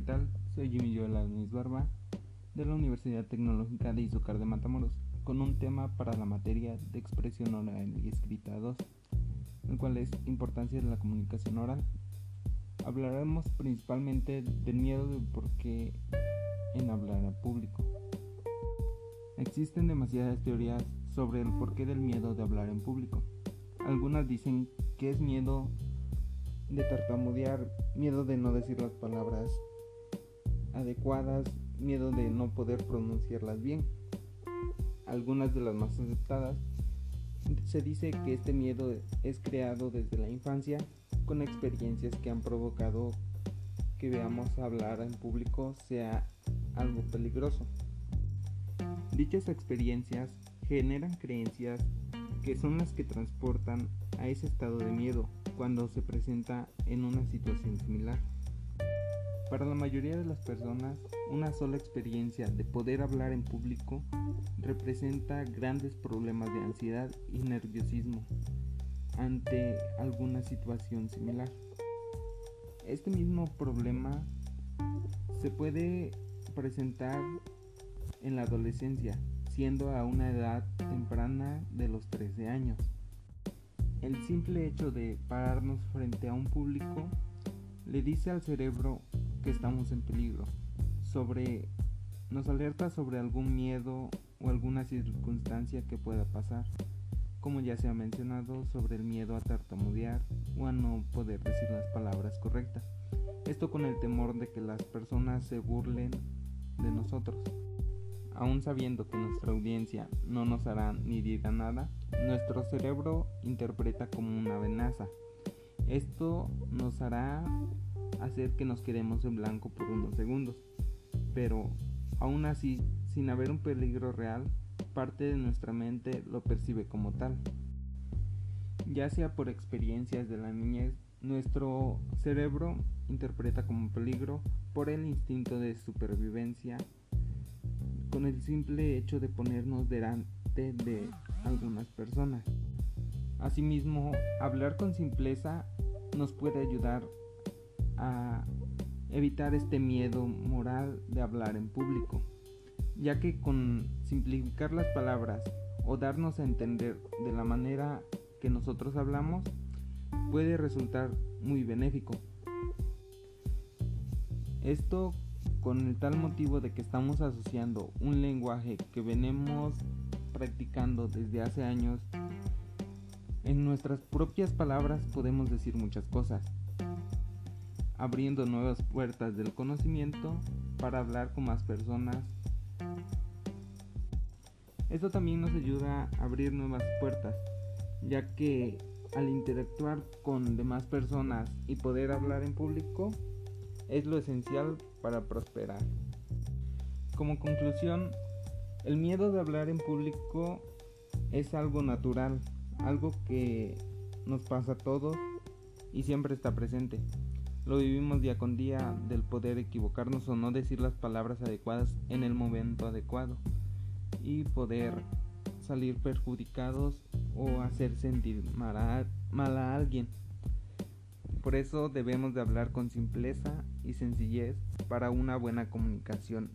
¿qué tal? Soy Jimmy Joel Alnis Barba de la Universidad Tecnológica de Izúcar de Matamoros con un tema para la materia de expresión oral y escrita 2, el cual es importancia de la comunicación oral. Hablaremos principalmente del miedo de por qué en hablar al público. Existen demasiadas teorías sobre el porqué del miedo de hablar en público. Algunas dicen que es miedo de tartamudear, miedo de no decir las palabras adecuadas, miedo de no poder pronunciarlas bien. Algunas de las más aceptadas se dice que este miedo es creado desde la infancia con experiencias que han provocado que veamos hablar en público sea algo peligroso. Dichas experiencias generan creencias que son las que transportan a ese estado de miedo cuando se presenta en una situación similar. Para la mayoría de las personas, una sola experiencia de poder hablar en público representa grandes problemas de ansiedad y nerviosismo ante alguna situación similar. Este mismo problema se puede presentar en la adolescencia, siendo a una edad temprana de los 13 años. El simple hecho de pararnos frente a un público le dice al cerebro que estamos en peligro, sobre nos alerta sobre algún miedo o alguna circunstancia que pueda pasar, como ya se ha mencionado sobre el miedo a tartamudear o a no poder decir las palabras correctas. Esto con el temor de que las personas se burlen de nosotros. Aún sabiendo que nuestra audiencia no nos hará ni dirá nada, nuestro cerebro interpreta como una amenaza. Esto nos hará hacer que nos quedemos en blanco por unos segundos, pero aún así, sin haber un peligro real, parte de nuestra mente lo percibe como tal. Ya sea por experiencias de la niñez, nuestro cerebro interpreta como peligro por el instinto de supervivencia con el simple hecho de ponernos delante de algunas personas. Asimismo, hablar con simpleza nos puede ayudar a evitar este miedo moral de hablar en público, ya que con simplificar las palabras o darnos a entender de la manera que nosotros hablamos puede resultar muy benéfico. Esto con el tal motivo de que estamos asociando un lenguaje que venimos practicando desde hace años, en nuestras propias palabras podemos decir muchas cosas, abriendo nuevas puertas del conocimiento para hablar con más personas. Esto también nos ayuda a abrir nuevas puertas, ya que al interactuar con demás personas y poder hablar en público, es lo esencial para prosperar. Como conclusión, el miedo de hablar en público es algo natural, algo que nos pasa a todos y siempre está presente. Lo vivimos día con día del poder equivocarnos o no decir las palabras adecuadas en el momento adecuado y poder salir perjudicados o hacer sentir mal a, alguien. Por eso debemos de hablar con simpleza y sencillez para una buena comunicación